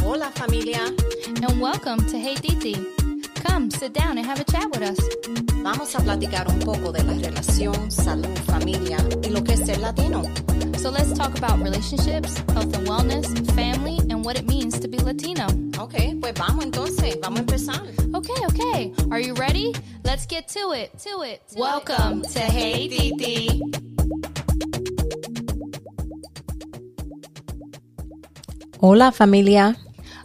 Hola familia, and welcome to Hey Titi. Come, sit down and have a chat with us. vamos a platicar un poco de la relación, salud, familia y lo que es ser latino. So let's talk about relationships, health and wellness, family, and what it means to be Latino. Ok, pues vamos entonces, vamos a empezar. Okay, okay. Are you ready? Let's get to it. To it. Welcome to Hey Titi. Hola familia,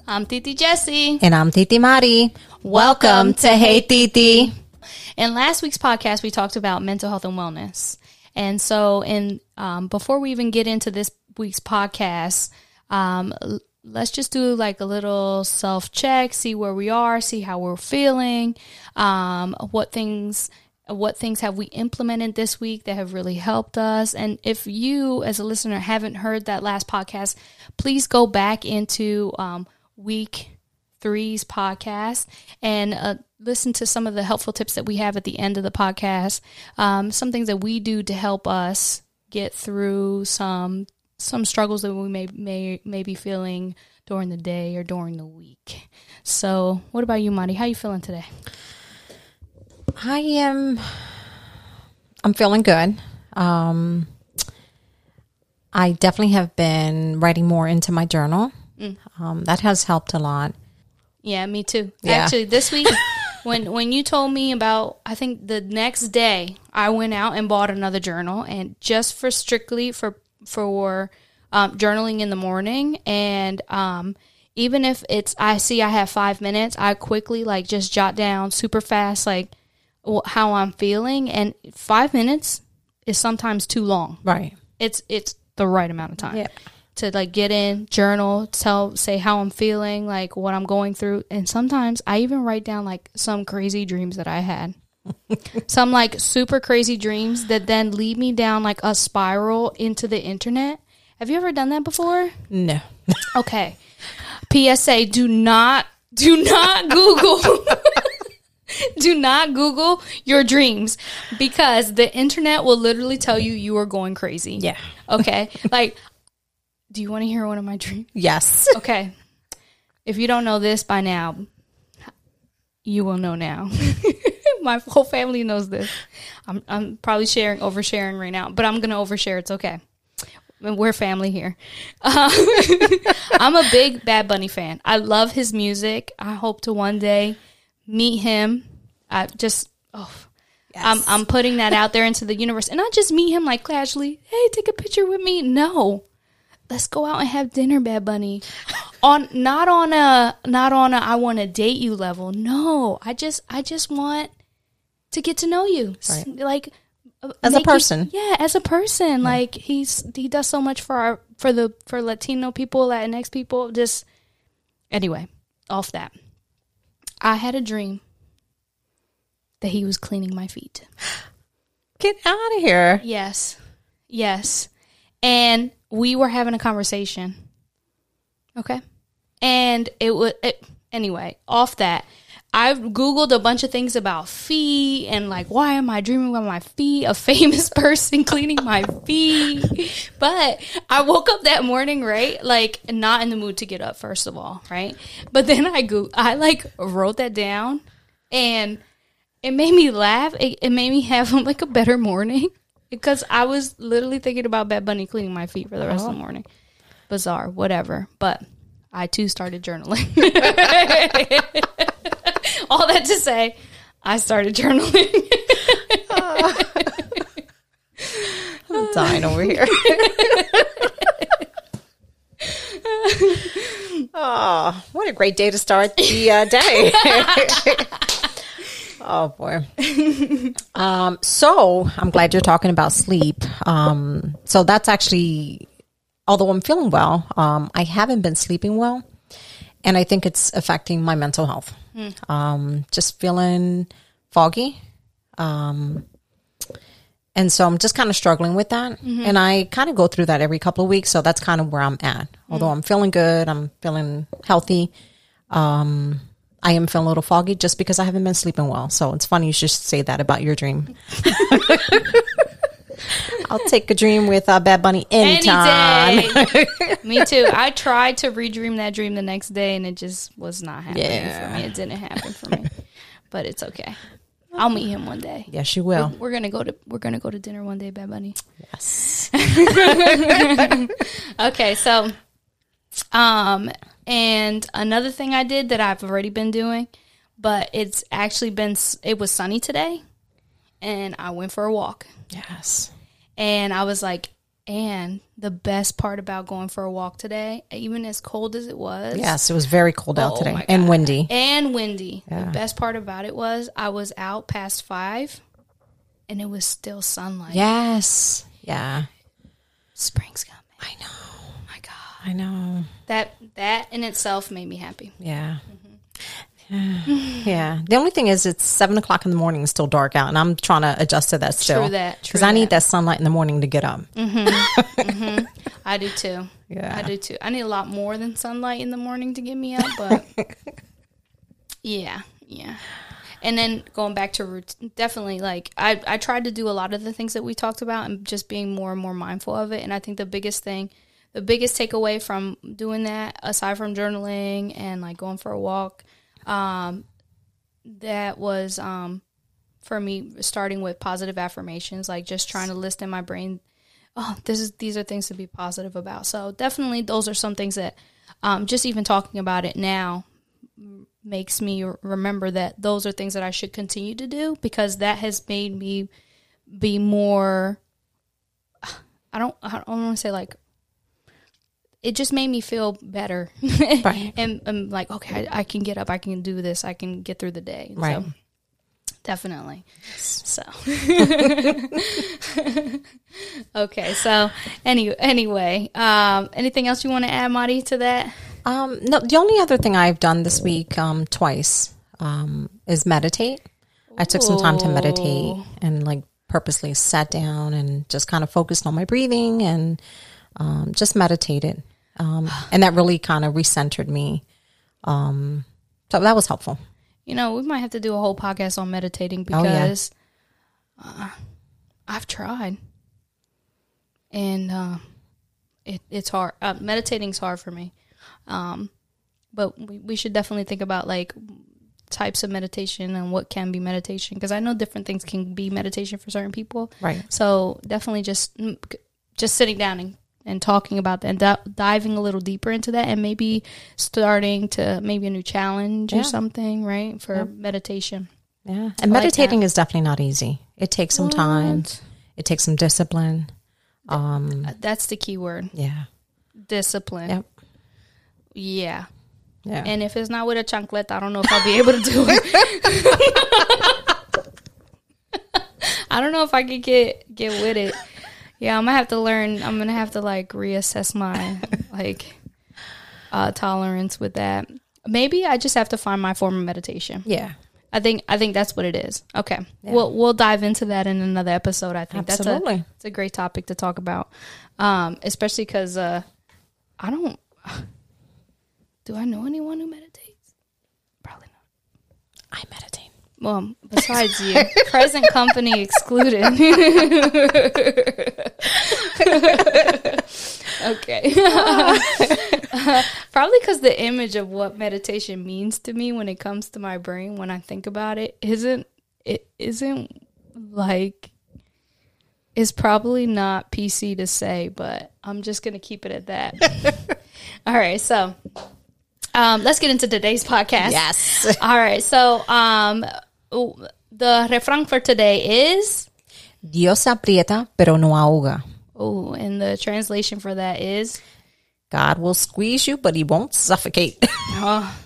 I'm Titi Jesse. and I'm Titi Mari. Welcome to Hey Titi. In last week's podcast, we talked about mental health and wellness. And so, in um, before we even get into this week's podcast, um, l- let's just do like a little self check, see where we are, see how we're feeling, um, what things what things have we implemented this week that have really helped us and if you as a listener haven't heard that last podcast please go back into um, week three's podcast and uh, listen to some of the helpful tips that we have at the end of the podcast. Um, some things that we do to help us get through some some struggles that we may may may be feeling during the day or during the week. So, what about you, Marty? How are you feeling today? I am. I'm feeling good. Um, I definitely have been writing more into my journal. Um, that has helped a lot. Yeah, me too. Yeah. Actually, this week when when you told me about I think the next day I went out and bought another journal and just for strictly for for um, journaling in the morning and um even if it's I see I have 5 minutes, I quickly like just jot down super fast like how I'm feeling and 5 minutes is sometimes too long. Right. it's it's the right amount of time. Yeah. to like get in journal tell say how i'm feeling like what i'm going through and sometimes i even write down like some crazy dreams that i had. Some like super crazy dreams that then lead me down like a spiral into the internet. Have you ever done that before? No. okay. Psa do not do not google do not google your dreams because the internet will literally tell you you are going crazy Yeah. Okay. Like, do you want to hear one of my dreams? Yes. Okay. If you don't know this by now, you will know now. my whole family knows this. I'm, I'm probably sharing, oversharing right now, but I'm going to overshare. It's okay. We're family here. Uh, I'm a big Bad Bunny fan. I love his music. I hope to one day meet him. I just, oh, I'm, I'm putting that out there into the universe and not just meet him like casually. Hey, take a picture with me. No, let's go out and have dinner, Bad Bunny. on not on a not on a I want to date you level. No, I just I just want to get to know you, S- like As a make you- person. yeah, as a person. Like he's he does so much for our for the for Latino people, Latinx people. Just anyway, off that. I had a dream that he was cleaning my feet. Get out of here. Yes. Yes. And we were having a conversation. Okay. And it was, anyway, off that, I've Googled a bunch of things about feet and like, why am I dreaming about my feet? A famous person cleaning my feet. But I woke up that morning, right? Like, not in the mood to get up, first of all, right? But then I go, I like wrote that down and it made me laugh. It, it made me have like a better morning because I was literally thinking about Bad Bunny cleaning my feet for the rest of the uh-huh. morning. Bizarre, whatever. But I too started journaling. All that to say, I started journaling. I'm dying over here. oh, what a great day to start the uh, day. oh boy. Um, so I'm glad you're talking about sleep. Um, so that's actually, although I'm feeling well, um, I haven't been sleeping well, and I think it's affecting my mental health. Um, just feeling foggy. Um, and so I'm just kind of struggling with that. And I kind of go through that every couple of weeks. So that's kind of where I'm at. Although I'm feeling good, I'm feeling healthy. Um, I am feeling a little foggy just because I haven't been sleeping well. So it's funny you should say that about your dream. I'll take a dream with uh, Bad Bunny anytime. Any day. me too. I tried to redream that dream the next day, and it just was not happening Yeah. for me. It didn't happen for me, but it's okay. I'll meet him one day. yes, you will. We're gonna go to we're gonna go to dinner one day, Bad Bunny. Yes. Okay, so um and another thing I did that I've already been doing, but it's actually been it was sunny today and I went for a walk. Yes. And I was like, and the best part about going for a walk today, even as cold as it was, Yes, it was very cold out Oh today and windy. and windy. Yeah. The best part about it was I was out past 5 and it was still sunlight. Yes. Yeah. Spring's coming. I know. Oh my god. I know. That that in itself made me happy. Yeah. Mm-hmm. Yeah. The only thing is, it's seven o'clock in the morning. It's still dark out, and I'm trying to adjust to that still. that, Because I need that. sunlight in the morning to get up. Mm-hmm. Mm-hmm. I do too. Yeah. I do too. I need a lot more than sunlight in the morning to get me up, but yeah, yeah. And then going back to routine, definitely like I, I tried to do a lot of the things that we talked about and just being more and more mindful of it. And I think the biggest thing, the biggest takeaway from doing that, aside from journaling and like going for a walk, um, that was um, for me starting with positive affirmations, like just trying to list in my brain oh, this is these are things to be positive about. So definitely, those are some things that um, just even talking about it now makes me remember that those are things that I should continue to do because that has made me be more. I don't. I don't want to say like. It just made me feel better, Right. and I'm like, okay, I, I can get up, I can do this, I can get through the day. Right. So, definitely. So. okay. So any anyway, um, anything else you want to add, Marty, to that? Um, no, the only other thing I've done this week, um, twice, um, is meditate. I took some time to meditate and like purposely sat down and just kind of focused on my breathing and um, just meditated. Um, and that really kind of recentered me. Um, so that was helpful. You know, we might have to do a whole podcast on meditating Oh, yeah. because uh, I've tried, and uh, it, it's hard. Uh, meditating's hard for me, um, but we, we should definitely think about like types of meditation and what can be meditation because I know different things can be meditation for certain people. Right. So definitely just mm, just sitting down and, and talking about that and di- diving a little deeper into that and maybe starting to maybe a new challenge Yeah. or something, right? For meditation. Yeah. And like meditating is definitely not easy. It takes some time. It takes some discipline. Um, Uh, That's the key word. yeah. Discipline. Yep. Yeah. Yeah. And if it's not with a chancleta, I don't know if I'll be able to do it. I don't know if I could get get with it. Yeah, I'm gonna have to learn. I'm gonna have to like reassess my like uh, tolerance with that. Maybe I just have to find my form of meditation. yeah. I think I think that's what it is. Okay, we'll we'll dive into that in another episode. I think Absolutely. that's a it's a great topic to talk about, um, especially because uh, I don't. Do I know anyone who meditates? Probably not. I meditate. Well, besides you, present company excluded. okay. Probably because the image of what meditation means to me when it comes to my brain when I think about it isn't it isn't like it's probably not PC to say, but I'm just gonna keep it at that. All right, so um, let's get into today's podcast. Yes. All right. So, um, the refrain for today is, Dios aprieta, pero no ahoga. oh, and the translation for that is, God will squeeze you, but he won't suffocate. oh,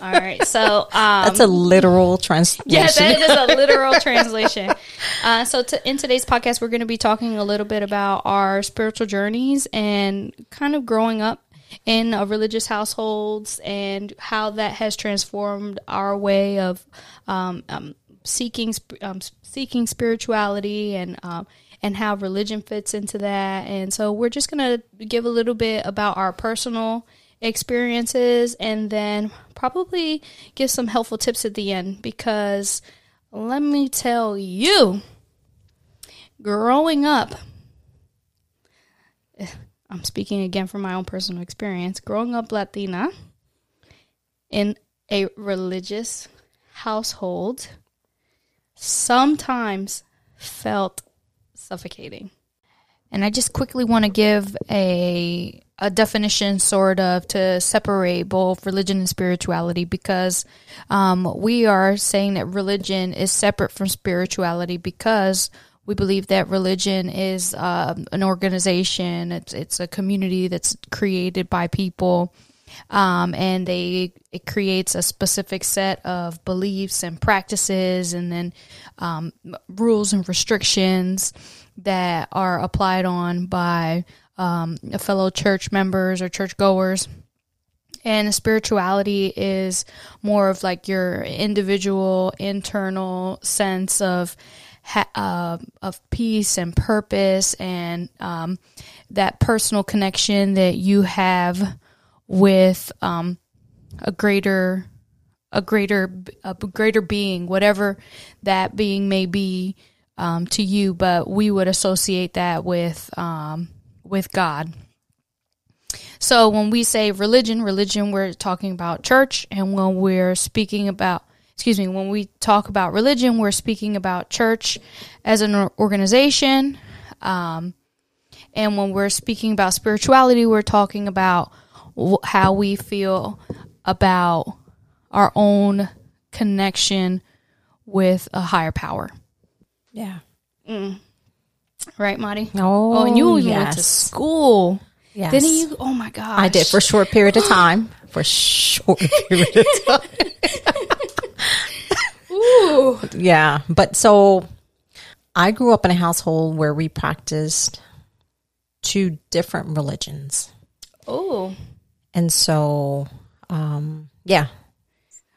all right. So, um, That's a literal translation. yeah, that is a literal translation. Uh, so, to, in today's podcast, we're going to be talking a little bit about our spiritual journeys and kind of growing up in uh, religious households and how that has transformed our way of um, um, seeking um, seeking spirituality and um, and how religion fits into that. And so, we're just to give a little bit about our personal experiences and then probably give some helpful tips at the end because let me tell you growing up, I'm speaking again from my own personal experience. Growing up Latina in a religious household sometimes felt suffocating. And I just quickly want to give a a definition, sort of, to separate both religion and spirituality, because um, we are saying that religion is separate from spirituality because we believe that religion is uh, an organization. It's it's a community that's created by people, um, and they it creates a specific set of beliefs and practices, and then um, rules and restrictions that are applied on by um, fellow church members or church goers. And spirituality is more of like your individual internal sense of ha- uh, of peace and purpose, and um, that personal connection that you have with um, a greater a greater a greater being, whatever that being may be um, to you. But we would associate that with um, with God. So when we say religion, religion, we're talking about church, and when we're speaking about excuse me, when we talk about religion, we're speaking about church as an organization. Um, and when we're speaking about spirituality, we're talking about how we feel about our own connection with a higher power. Yeah. Mm. Right, Marty? Oh, Oh, and you even yes. went to school. Yes. Didn't you? Oh my gosh. I did for a short period of time. For a short period of time. Ooh. Yeah. But so I grew up in a household where we practiced two different religions. Oh. And so, um, yeah.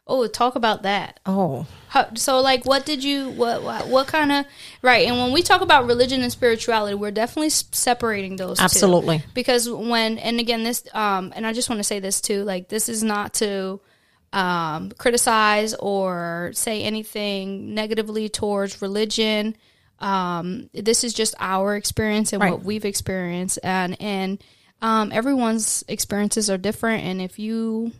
Oh, talk about that. Oh, How, so, like, what did you, what, what, what kind of, right? And when we talk about religion and spirituality, we're definitely s- separating those two. absolutely. because when and again this um and i just want to say this too like this is not to um criticize or say anything negatively towards religion um this is just our experience and Right. what we've experienced and and um everyone's experiences are different and if you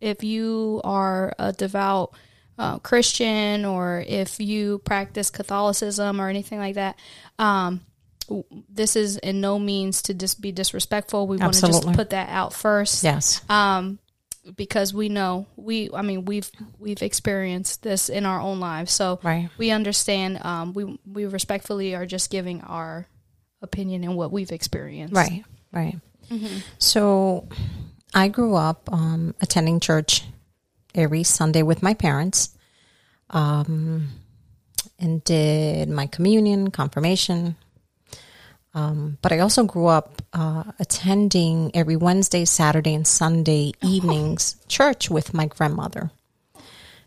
if you are a devout uh, Christian or if you practice Catholicism or anything like that, um, w- this is in no means to just be disrespectful. We want to just put that out first, Yes. um, because we know we. I mean, we've we've experienced this in our own lives, so Right. we understand. Um, we we respectfully are just giving our opinion and what we've experienced. Right. Right. So I grew up um, attending church every Sunday with my parents um, and did my communion, confirmation. Um, but I also grew up uh, attending every Wednesday, Saturday, and Sunday evenings church with my grandmother.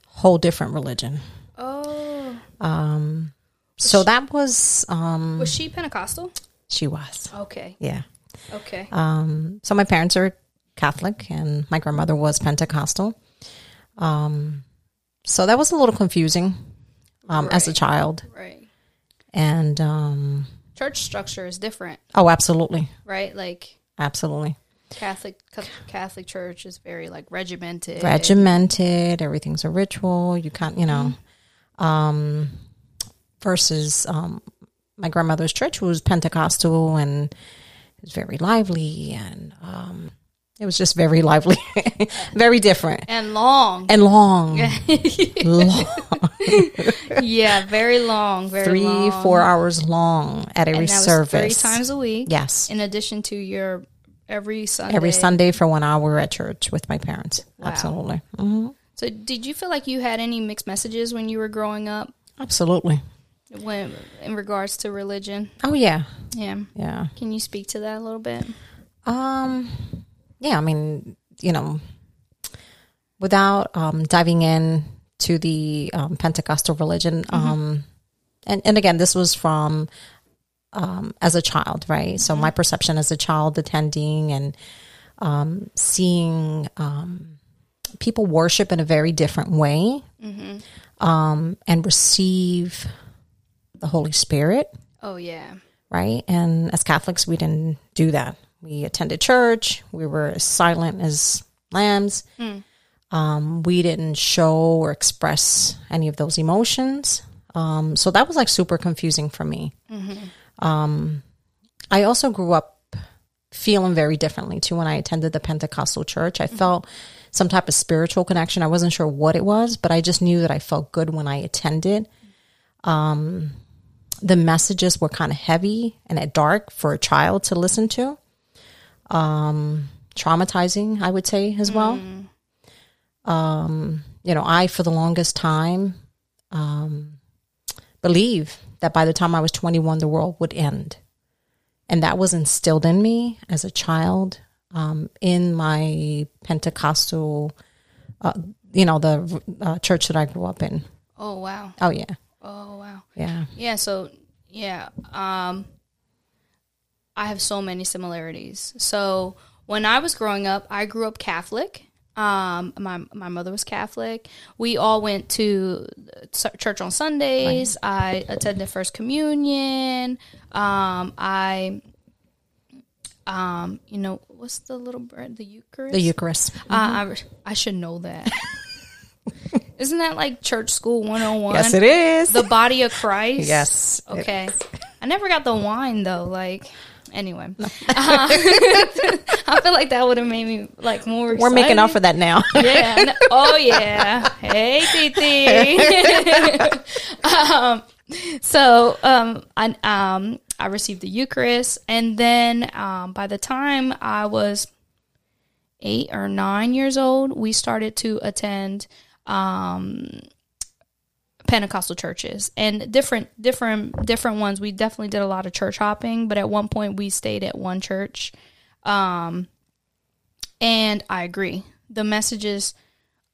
Whole different religion. Oh, Um. So that was, um, was she Pentecostal? she was, Okay. yeah. Okay. Um, so my parents are Catholic, and my grandmother was Pentecostal. Um, so that was a little confusing um, as a child, right. and um, Church structure is different, oh, absolutely, right? Like absolutely Catholic Catholic Church is very like regimented. regimented. Everything's a ritual. You can't, you know, um, versus um, my grandmother's church was Pentecostal and it was very lively, and um, it was just very lively, very different and long. and long. long. yeah, very long. Very three, long. four hours long at every and that was service. three times a week. yes, In addition to your every Sunday. every Sunday for one hour at church with my parents. Wow. Absolutely, hmm So, did you feel like you had any mixed messages when you were growing up, absolutely. when in regards to religion? Oh yeah, Yeah. yeah, Can you speak to that a little bit? um, yeah. I mean, you know, without um, diving in to the um, Pentecostal religion, um, and and again, this was from um, as a child, right? So my perception as a child attending and um, seeing um, people worship in a very different way um, and receive the Holy Spirit Oh yeah. right? And as Catholics, we didn't do that. We attended church. We were as silent as lambs. Um, we didn't show or express any of those emotions. Um, so that was like super confusing for me. Um, I also grew up feeling very differently too when I attended the Pentecostal church. I felt some type of spiritual connection. I wasn't sure what it was, but I just knew that I felt good when I attended the messages were kind of heavy and dark for a child to listen to. Um, traumatizing, I would say, as well. Um, you know, I, for the longest time, um, believe that by the time I was 21, the world would end. And that was instilled in me as a child um, in my Pentecostal, uh, you know, the uh, church that I grew up in. Oh wow. Oh, yeah. Oh wow. Yeah. Yeah, so yeah, um I have so many similarities. So when I was growing up, I grew up Catholic. Um my my mother was Catholic. We all went to church on Sundays. I attended first communion. Um I um you know, what's the little bread? The Eucharist? The Eucharist. Uh, I, I should know that. Isn't that like church school 101? Yes, it is. The body of Christ? yes. Okay. I never got the wine though. Like, anyway. Uh, I feel like that would have made me like more We're making up for that now. yeah. Oh yeah. Hey, Titi. um, so um, I um, I received the Eucharist, and then um, by the time I was eight or nine years old, we started to attend um, Pentecostal churches and different different different ones. We definitely did a lot of church hopping, but at one point we stayed at one church. Um, and I agree. The messages,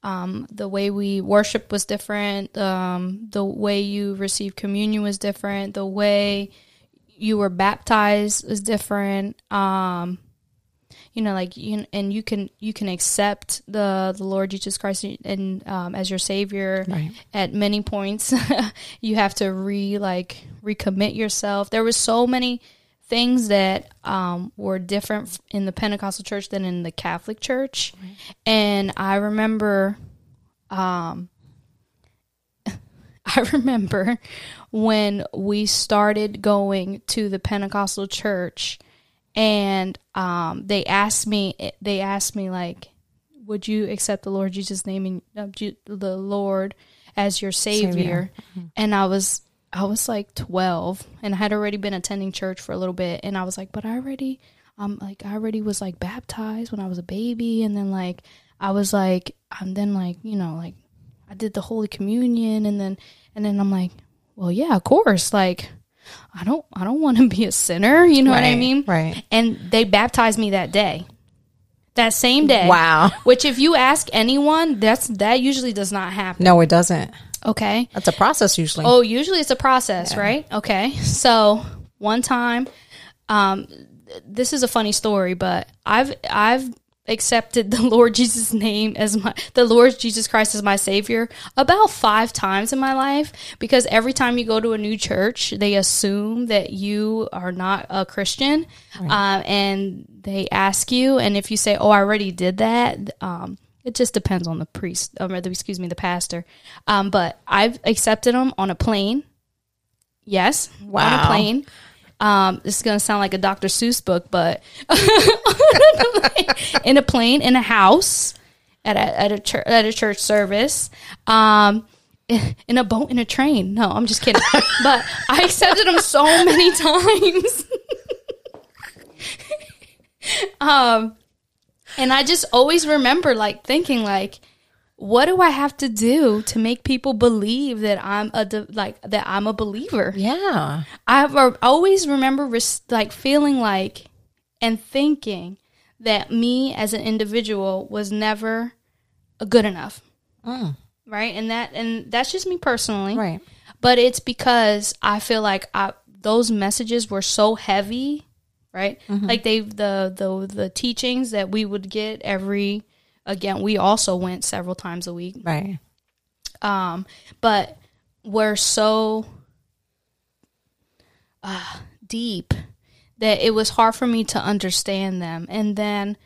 um, the way we worship was different. Um, the way you receive communion was different. The way you were baptized was different. Um, you know, like you and you can you can accept the the Lord Jesus Christ and um, as your Savior Right. at many points. you have to re like recommit yourself. There was so many things that um, were different in the Pentecostal church than in the Catholic church, and I remember, um, I remember when we started going to the Pentecostal church, and um, they asked me, they asked me like, would you accept the Lord Jesus' name and uh, the Lord as your savior? Savior. And I was I was like 12 and I had already been attending church for a little bit and I was like, but I already um like I already was like baptized when I was a baby and then like I was like I'm then like, you know, like I did the holy communion and then and then I'm like, well, yeah, of course. Like I don't I don't want to be a sinner, you know what I mean? right. And they baptized me that day. That same day. Wow. Which if you ask anyone, that's that usually does not happen. No, it doesn't. Okay. That's a process usually. Oh, usually it's a process, right? Okay. So one time, um, this is a funny story, but I've I've accepted the Lord Jesus name as my the Lord Jesus Christ as my savior about 5 times in my life because every time you go to a new church they assume that you are not a Christian um, and they ask you and if you say oh I already did that um, it just depends on the priest um, or the, excuse me the pastor. Um, but I've accepted them on a plane. Yes on a plane um, this is gonna sound like a Dr. Seuss book, but in a plane, in a house, at a at a church at a church service, um, in a boat, in a train. No, I'm just kidding. but I accepted them so many times. um, and I just always remember like thinking like. What do I have to do to make people believe that I'm a de- like that I'm a believer? yeah. I've I always remember res- like feeling like and thinking that me as an individual was never good enough. Mm. Right? And that and that's just me personally. Right. But it's because I feel like I those messages were so heavy, right? Mm-hmm. Like they the the the teachings that we would get every again, we also went several times a week Right. um, but we're so uh, deep that it was hard for me to understand them. And then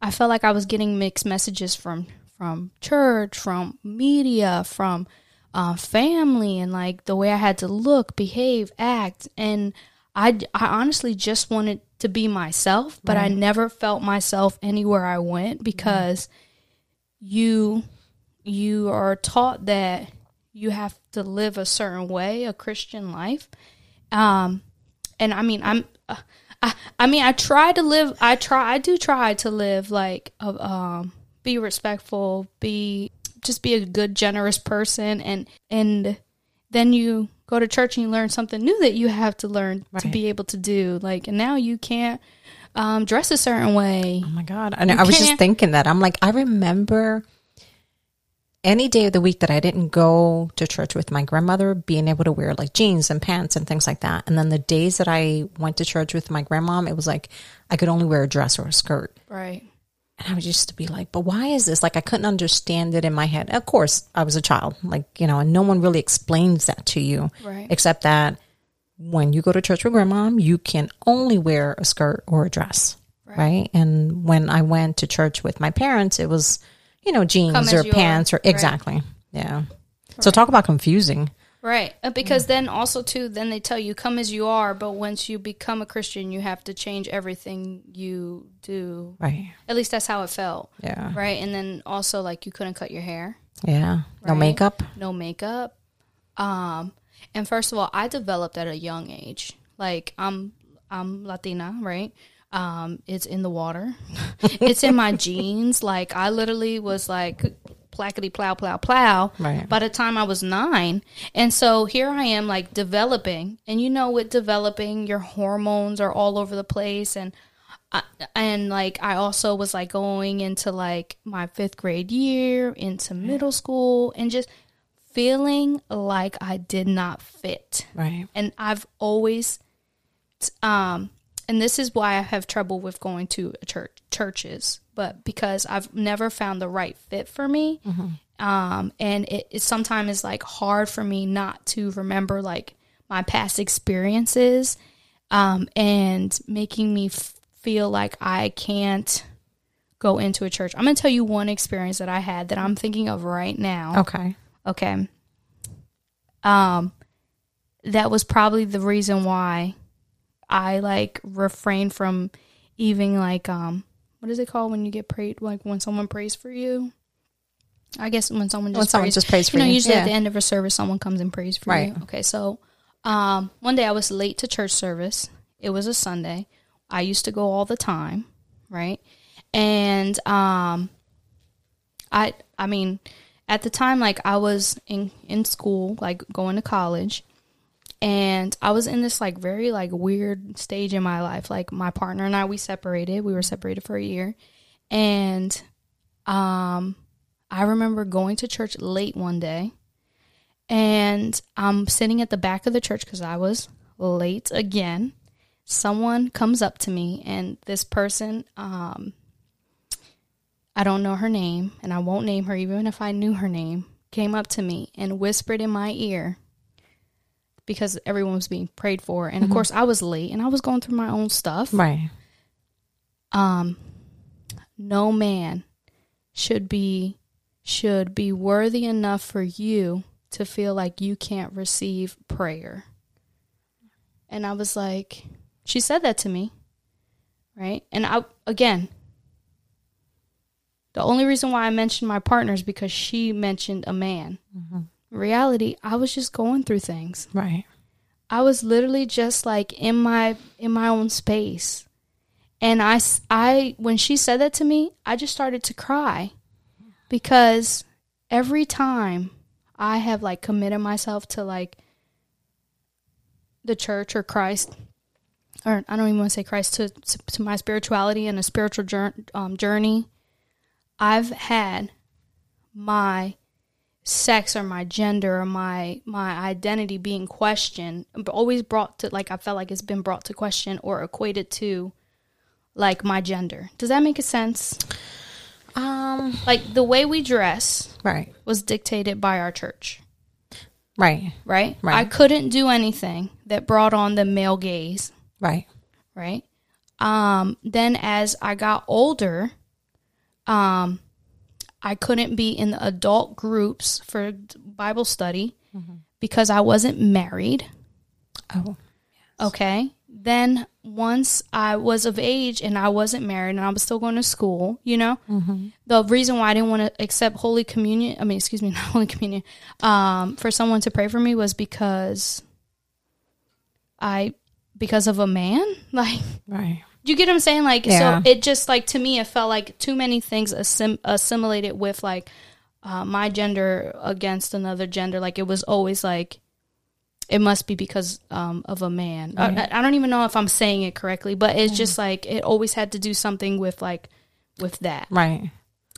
I felt like I was getting mixed messages from from church, from media, from uh, family, and like the way I had to look, behave, act. And I, I honestly just wanted to be myself, but I never felt myself anywhere I went because you you are taught that you have to live a certain way, a Christian life. Um, and I mean, I'm, uh, I, I mean, I try to live. I try. I do try to live like, uh, um, be respectful, be just be a good, generous person, and and then you go to church and you learn something new that you have to learn to be able to do. Like, and now you can't um, dress a certain way. Oh my God. And I was just thinking that. I'm like, I remember any day of the week that I didn't go to church with my grandmother, being able to wear like jeans and pants and things like that. And then the days that I went to church with my grandmom, it was like I could only wear a dress or a skirt. Right. And I would just be like, but why is this? Like, I couldn't understand it in my head. Of course, I was a child, like, you know, and no one really explains that to you, Right. except that when you go to church with grandma, you can only wear a skirt or a dress, right? And when I went to church with my parents, it was, you know, jeans or pants are, or exactly. Yeah. So talk about confusing. Right. Uh, Because then also too, then they tell you come as you are, but once you become a Christian, you have to change everything you do. Right. At least that's how it felt. Yeah. Right. And then also like you couldn't cut your hair, Yeah. No makeup. no makeup. Um, and first of all, I developed at a young age. Like I'm, I'm Latina, right? Um, it's in the water. it's in my genes. Like I literally was like plackety plow plow plow Right. by the time I was nine. And so here I am like developing. And you know, with developing, your hormones are all over the place. And I, and like I also was like going into like my fifth grade year, into middle school, and just feeling like I did not fit. Right. And I've always, um, and this is why I have trouble with going to a church churches, but because I've never found the right fit for me. Um, and it, it sometimes is like hard for me not to remember like my past experiences, um, and making me f- feel like I can't go into a church. I'm gonna tell you one experience that I had that I'm thinking of right now. Okay. Okay. Um that was probably the reason why I like refrain from even like um what is it called when you get prayed like when someone prays for you? I guess when someone just When someone prays, just prays for you know, you. usually at the end of a service someone comes and prays for Right. you. Okay, so um one day I was late to church service. It was a Sunday. I used to go all the time, right? And um I I mean, at the time like I was in in school, like going to college, and I was in this like very like weird stage in my life. Like my partner and I we separated. We were separated for a year. And um I remember going to church late one day and I'm sitting at the back of the church cuz I was late again. Someone comes up to me and this person um I don't know her name, and I won't name her even if I knew her name, came up to me and whispered in my ear because everyone was being prayed for. And of course, I was late and I was going through my own stuff. Right. Um, no man should be should be worthy enough for you to feel like you can't receive prayer. And I was like, she said that to me, right? And I again, the only reason why I mentioned my partner is because she mentioned a man. In reality, I was just going through things. Right. I was literally just like in my in my own space. And I I when she said that to me, I just started to cry because every time I have like committed myself to like the church or Christ or I don't even want to say Christ to to, to my spirituality and a spiritual jour- um, journey, I've had my sex or my gender or my my identity being questioned but always brought to like i felt like it's been brought to question or equated to like my gender does that make a sense Um. like the way we dress Right. was dictated by our church Right. right? Right. I couldn't do anything that brought on the male gaze, Right. right? Um, then as I got older, um, I couldn't be in the adult groups for Bible study because I wasn't married. Oh. Okay. Then once I was of age and I wasn't married and I was still going to school, you know, the reason why I didn't want to accept Holy Communion, I mean, excuse me, not Holy Communion, um, for someone to pray for me was because I, because of a man. Like, Right. You get what I'm saying? Like, Yeah. so it just like to me, it felt like too many things assim- assimilated with like uh, my gender against another gender. Like, it was always like, it must be because um, of a man. I- I, I don't even know if I'm saying it correctly, but it's just like it always had to do something with like with that. Right.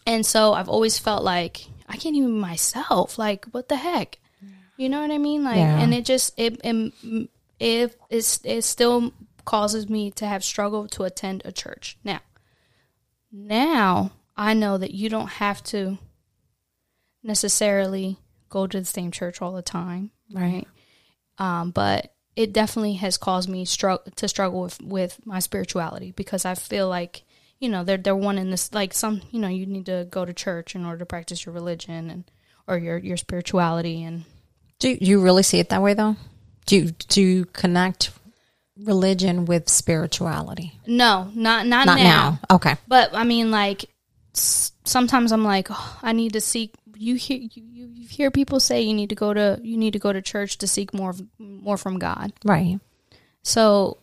And so I've always felt like I can't even myself. Like, what the heck? You know what I mean? Like, Yeah. and it just it it it it's, it still causes me to have struggled to attend a church. Now, now I know that you don't have to necessarily go to the same church all the time, right? Um, but it definitely has caused me struggle to struggle with with my spirituality because I feel like you know they're they're one in this like some you know you need to go to church in order to practice your religion and or your your spirituality and Do you- you really see it that way though? Do you, do you connect religion with spirituality? no not not, Not now. now. Okay. but I mean like sometimes I'm like oh, I need to seek you hear you, you hear people say you need to go to you need to go to church to seek more more from God Right. So,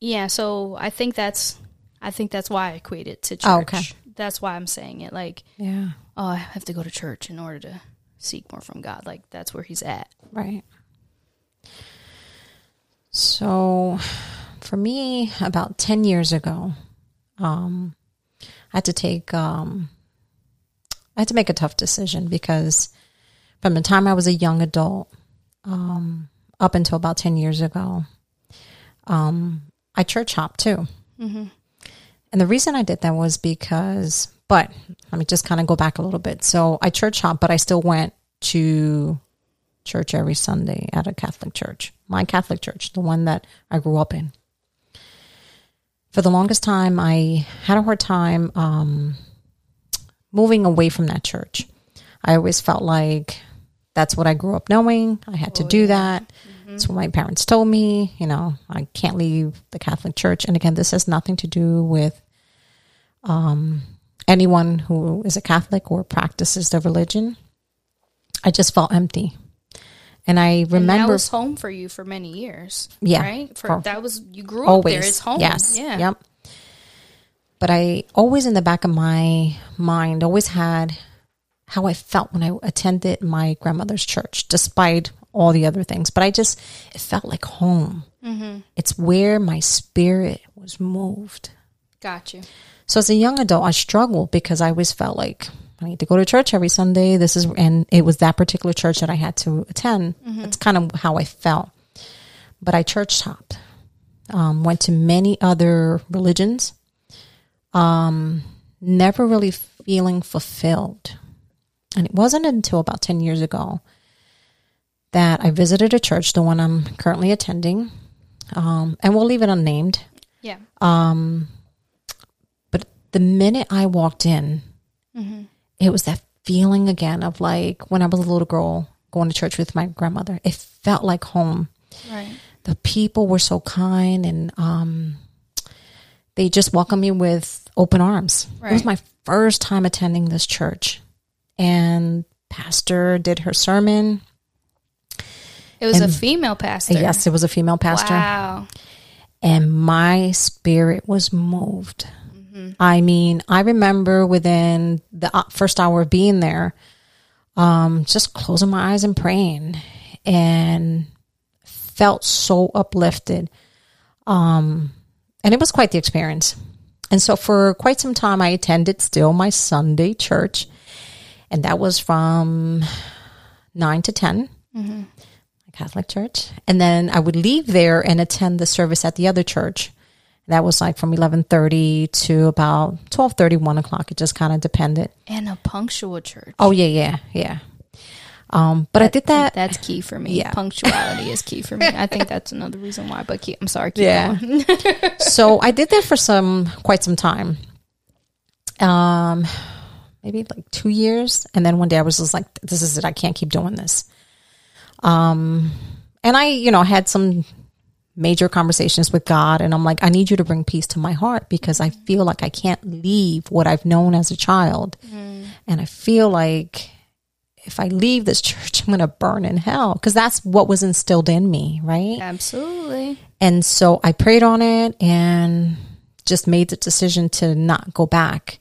yeah, so I think that's I think that's why I equate it to oh, church. Oh, okay. That's why I'm saying it. Like, Yeah. oh, I have to go to church in order to seek more from God. Like that's where He's at. Right. So, for me, about 10 years ago, um, I had to take, um, I had to make a tough decision because from the time I was a young adult, um, up until about 10 years ago, um, I church hopped too. And the reason I did that was because, but let me just kind of go back a little bit. So I church hopped, but I still went to church every Sunday at a Catholic church, my Catholic church, the one that I grew up in. For the longest time, I had a hard time um, moving away from that church. I always felt like that's what I grew up knowing. I had to do that. That's what my parents told me. You know, I can't leave the Catholic Church. And again, this has nothing to do with um, anyone who is a Catholic or practices the religion. I just felt empty. And I And that was home for you for many years. Yeah. right. For For- that was you grew always up there. It's home. Yes. Yeah. Yep. But I always in the back of my mind always had how I felt when I attended my grandmother's church, despite all the other things. But I just it felt like home. Mm-hmm. It's where my spirit was moved. Got you. So as a young adult, I struggled because I always felt like I need to go to church every Sunday. This is, and it was that particular church that I had to attend. That's kind of how I felt. But I church hopped, um, went to many other religions, um, never really feeling fulfilled. And it wasn't until about 10 years ago that I visited a church, the one I'm currently attending, um, and we'll leave it unnamed. Yeah. Um, but the minute I walked in, it was that feeling again of like when I was a little girl going to church with my grandmother. It felt like home. Right. The people were so kind and um, they just welcomed me with open arms. It was my first time attending this church. And pastor did her sermon. It was a female pastor. Yes, it was a female pastor. Wow. and my spirit was moved. I mean, I remember within the uh, first hour of being there, um, just closing my eyes and praying, and felt so uplifted. Um, and it was quite the experience. And so, for quite some time, I attended still my Sunday church, and that was from nine to 10 Catholic church. And then I would leave there and attend the service at the other church. That was like from 1130 to about 1230, 1 o'clock. It just kind of depended. And a punctual church. Oh, yeah, yeah, yeah. Um, but I did that. That's key for me. Yeah. Punctuality is key for me. I think that's another reason why. But keep, I'm sorry. Keep Yeah. so I did that for some quite some time. Um, maybe like two years, and then one day I was just like, "This is it. I can't keep doing this." Um, and I, you know, had some major conversations with God, and I'm like, "I need you to bring peace to my heart because I feel like I can't leave what I've known as a child, mm-hmm. and I feel like." If I leave this church, I'm going to burn in hell because that's what was instilled in me, right? Absolutely. And so I prayed on it and just made the decision to not go back.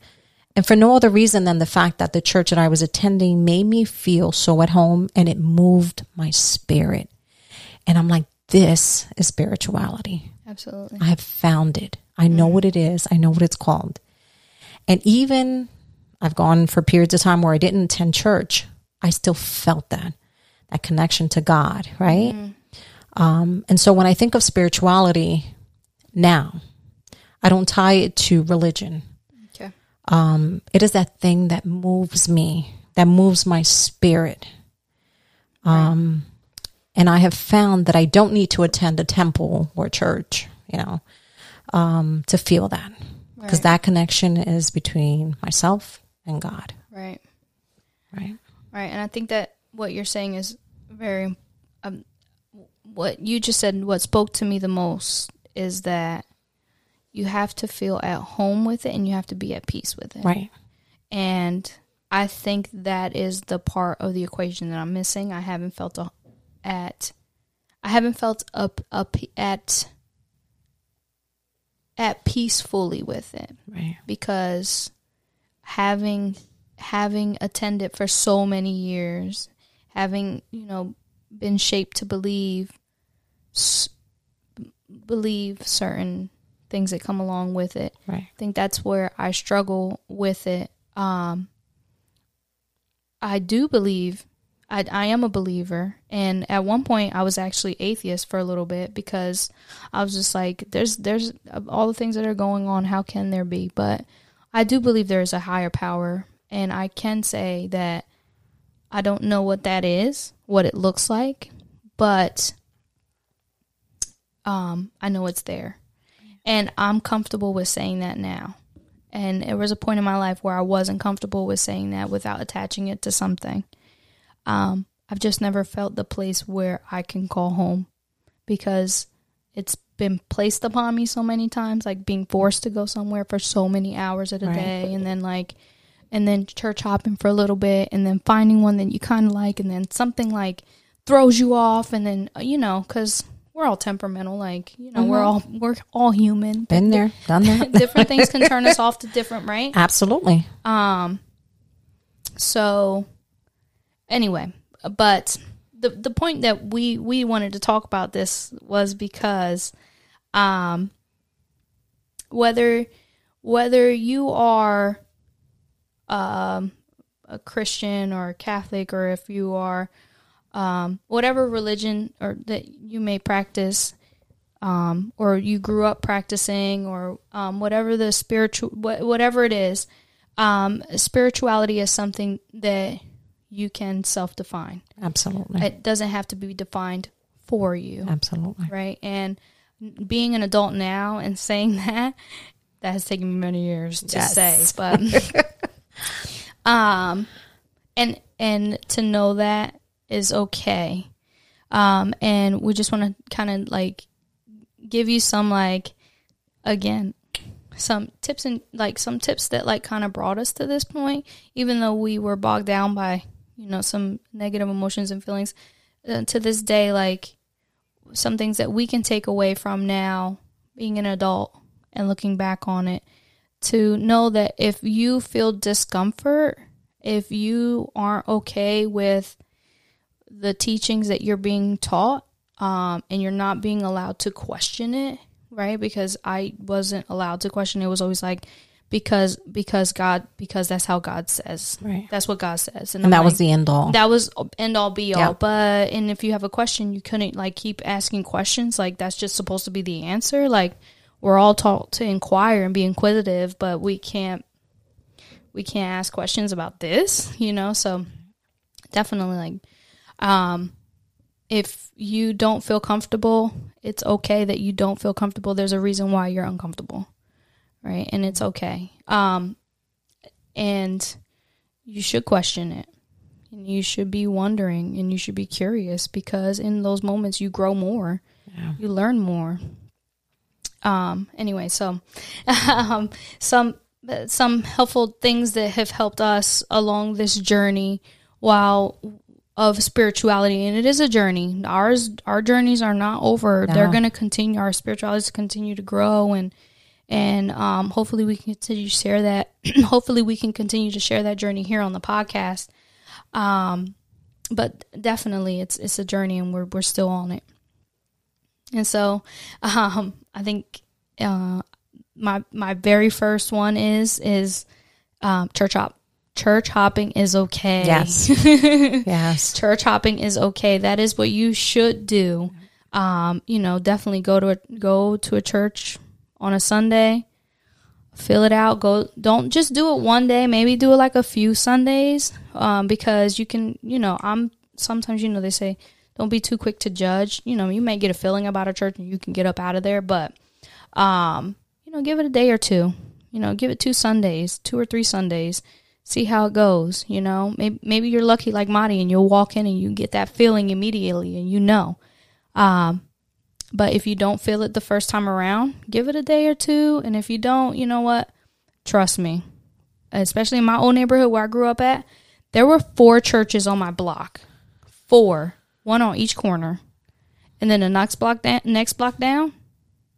And for no other reason than the fact that the church that I was attending made me feel so at home and it moved my spirit. And I'm like, this is spirituality. Absolutely. I have found it. I know what it is. I know what it's called. And even I've gone for periods of time where I didn't attend church. I still felt that, that connection to God, right? Um, and so when I think of spirituality now, I don't tie it to religion. Okay. Um, it is that thing that moves me, that moves my spirit. Um, and I have found that I don't need to attend a temple or church, you know, um, to feel that because Right. that connection is between myself and God, Right. right? Right. And I think that what you're saying is very, um, what you just said, what spoke to me the most is that you have to feel at home with it and you have to be at peace with it. Right. And I think that is the part of the equation that I'm missing. I haven't felt a, at, I haven't felt up, up at, at peace fully with it Right. because having having attended for so many years, having you know been shaped to believe s- believe certain things that come along with it. Right. I think that's where I struggle with it. Um, I do believe I, I am a believer, and at one point I was actually atheist for a little bit because I was just like, "There's there's all the things that are going on. How can there be?" But I do believe there is a higher power, and I can say that I don't know what that is, what it looks like, but um, I know it's there, and I'm comfortable with saying that now. And there was a point in my life where I wasn't comfortable with saying that without attaching it to something. Um, I've just never felt the place where I can call home because it's been placed upon me so many times, like being forced to go somewhere for so many hours at a Right. day, and then like, and then church hopping for a little bit, and then finding one that you kind of like, and then something like throws you off, and then uh, you know, because we're all temperamental, like you know, we're all we're all human. Been there, done that. different things can turn us off to different, right? Absolutely. Um. So, anyway, but the the point that we we wanted to talk about this was because, um, whether whether you are, um, a Christian or a Catholic, or if you are, um, whatever religion or that you may practice, um, or you grew up practicing, or um, whatever the spiritual, wha- whatever it is, um, spirituality is something that you can self-define. Absolutely. It doesn't have to be defined for you, Absolutely. right? And being an adult now and saying that that has taken me many years to Yes. say, but um, and and to know that is okay. Um, and we just want to kind of like give you some like again some tips and like some tips that like kind of brought us to this point even though we were bogged down by you know some negative emotions and feelings uh, to this day like some things that we can take away from now being an adult and looking back on it to know that if you feel discomfort if you aren't okay with the teachings that you're being taught um, and you're not being allowed to question it right because i wasn't allowed to question it. it was always like because because god because that's how god says Right. that's what god says And I'm that like, was the end all. that was end all be all Yeah. but and if you have a question you couldn't like keep asking questions like that's just supposed to be the answer like we're all taught to inquire and be inquisitive but we can't we can't ask questions about this you know so definitely like Um, if you don't feel comfortable, it's okay that you don't feel comfortable. There's a reason why you're uncomfortable, right? And it's okay. Um, and you should question it. And you should be wondering and you should be curious because in those moments you grow more. Yeah. You learn more. Um anyway, so um some some helpful things that have helped us along this journey while of spirituality and it is a journey ours our journeys are not over they're going to continue our spiritualities continue to grow and and um, hopefully we can continue to share that hopefully we can continue to share that journey here on the podcast um, but definitely it's it's a journey and we're we're still on it and so um, i think uh, my my very first one is is um, church hop church hopping is okay Yes. yes. church hopping is okay. That is what you should do. Um, you know, definitely go to a go to a church on a Sunday. Fill it out. Go. Don't just do it one day. Maybe do it like a few Sundays. Um, because you can. You know, I'm sometimes you know they say don't be too quick to judge. You know, you may get a feeling about a church and you can get up out of there, but um, you know, give it a day or two. You know, give it two Sundays, two or three Sundays see how it goes. You know, maybe maybe you're lucky like Marty, and you'll walk in and you get that feeling immediately, and you know. Um, but if you don't feel it the first time around, give it a day or two, and if you don't, you know what? Trust me. Especially in my old neighborhood where I grew up at, there were four churches on my block, four, one on each corner, and then the next block down, next block down,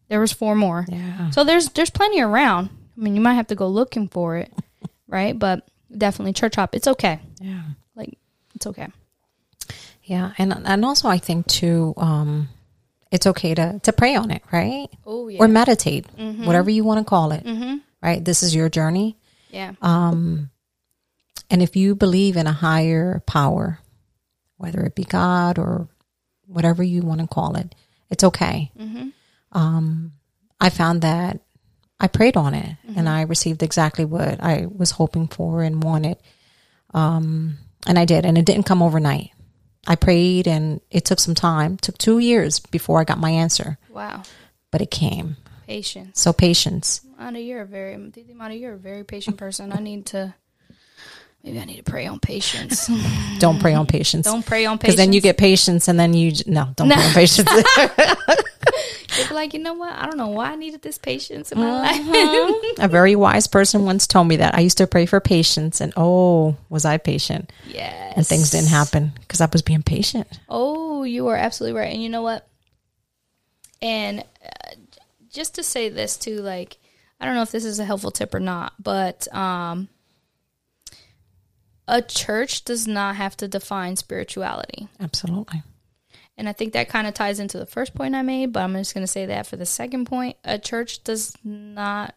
there was four more. Yeah. So there's there's plenty around. I mean, you might have to go looking for it, right? But definitely church hop. It's okay. Yeah. Like it's okay. Yeah. And and also I think too, um, it's okay to, to pray on it, right? Oh yeah. Or meditate, whatever you want to call it. Right? This is your journey. yeah. Um, and if you believe in a higher power, whether it be God or whatever you want to call it, it's okay. Hmm. Um, I found that I prayed on it and I received exactly what I was hoping for and wanted. Um, and I did, and it didn't come overnight. I prayed and it took some time, took two years before I got my answer, Wow. but it came. Patience. So patience. Mata, you're a very Mata, you're a very patient person. I need to maybe I need to pray on patience. Don't pray on patience. Don't pray on patience. Because then you get patience and then you, no, don't pray on patience. Like, you know what? I don't know why I needed this patience in my Mm-hmm. life. a very wise person once told me that I used to pray for patience, and oh, was I patient? yes. And things didn't happen because I was being patient. Oh, you are absolutely right. And you know what? And uh, just to say this too, like, I don't know if this is a helpful tip or not, but um, a church does not have to define spirituality. Absolutely. And I think that kind of ties into the first point I made, but I'm just going to say that for the second point. A church does not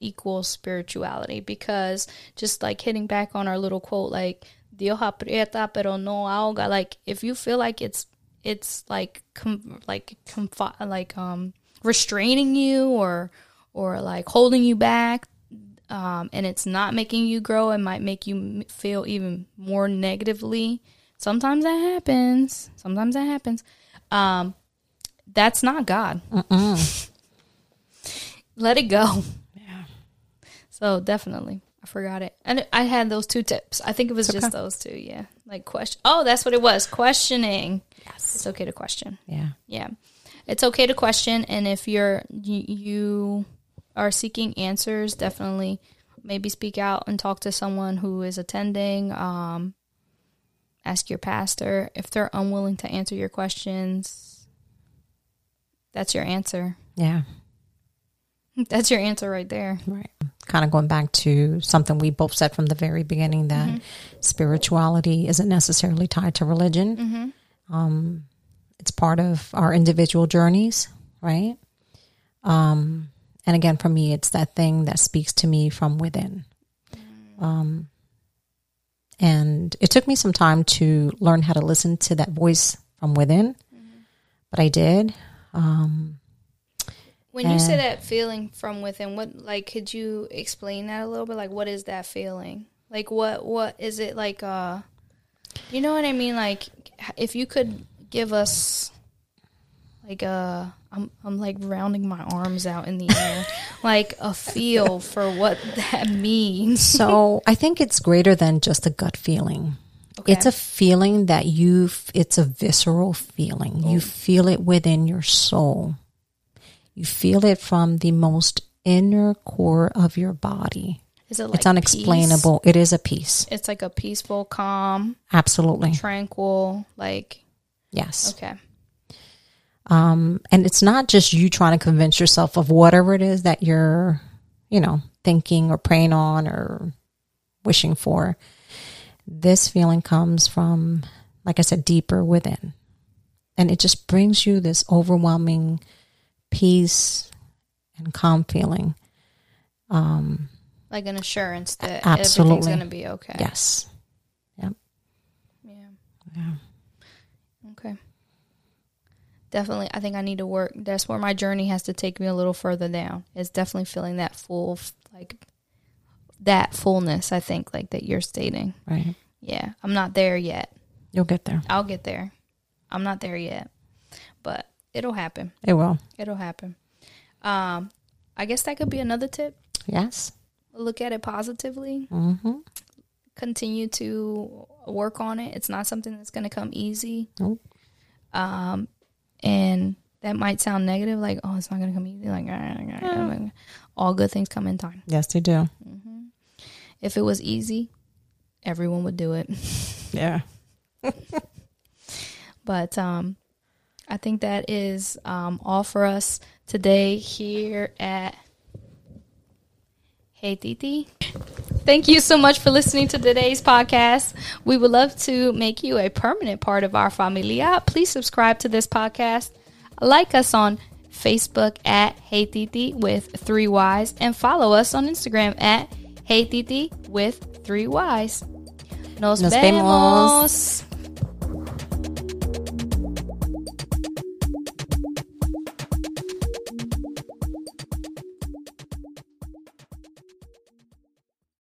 equal spirituality because just like hitting back on our little quote, like, Dios aprieta pero no ahoga. Like, if you feel like it's, it's like, com- like, confi- like, um, restraining you or, or like holding you back, um, and it's not making you grow, it might make you feel even more negatively. Sometimes that happens. Sometimes that happens. Um, that's not God. Let it go. Yeah. So definitely, I forgot it, and I had those two tips. I think it was It's just those two. Yeah, like question. Oh, that's what it was. Questioning. Yes. It's okay to question. Yeah. Yeah, it's okay to question, and if you're you, you are seeking answers, definitely maybe speak out and talk to someone who is attending. Um, ask your pastor if they're unwilling to answer your questions. That's your answer. Yeah. That's your answer right there. Right. Kind of going back to something we both said from the very beginning that spirituality isn't necessarily tied to religion. Um, it's part of our individual journeys, right? Um, and again, for me, it's that thing that speaks to me from within. Um, and it took me some time to learn how to listen to that voice from within, but I did. Um, When you say that feeling from within, what like could you explain that a little bit? Like, what is that feeling? Like, what what is it like? Uh, you know what I mean? Like, if you could give us like a I'm I'm like rounding my arms out in the air, like a feel for what that means. So I think it's greater than just a gut feeling. Okay. It's a feeling that you, it's a visceral feeling. You oh. feel it within your soul. You feel it from the most inner core of your body. Is it like it's unexplainable. It is a peace. peace? It's like a peaceful, calm, Absolutely. tranquil, like Yes. okay. Um, and it's not just you trying to convince yourself of whatever it is that you're, you know, thinking or praying on or wishing for. This feeling comes from, like I said, deeper within. And it just brings you this overwhelming peace and calm feeling. Um, Like an assurance that Absolutely. everything's gonna be okay. Yes. Yep. Yeah. Okay. Definitely, I think I need to work. That's where my journey has to take me a little further down. It's definitely feeling that full, like that fullness. I think, like that you're stating. Right. Yeah, I'm not there yet. You'll get there. I'll get there. I'm not there yet, but it'll happen. It will. It'll happen. Um, I guess that could be another tip. Yes. Look at it positively. Mm-hmm. Continue to work on it. It's not something that's going to come easy. Nope. Um, and that might sound negative, like, oh, it's not going to come easy. Like, all good things come in time. Yes, they do. If it was easy, everyone would do it. Yeah. But um, I think that is um, all for us today here at Hey Titi. Thank you so much for listening to today's podcast. We would love to make you a permanent part of our familia. Please subscribe to this podcast. Like us on Facebook at Hey Titi with three Y's and follow us on Instagram at Hey Titi with three Y's. Nos, Nos vemos. vemos.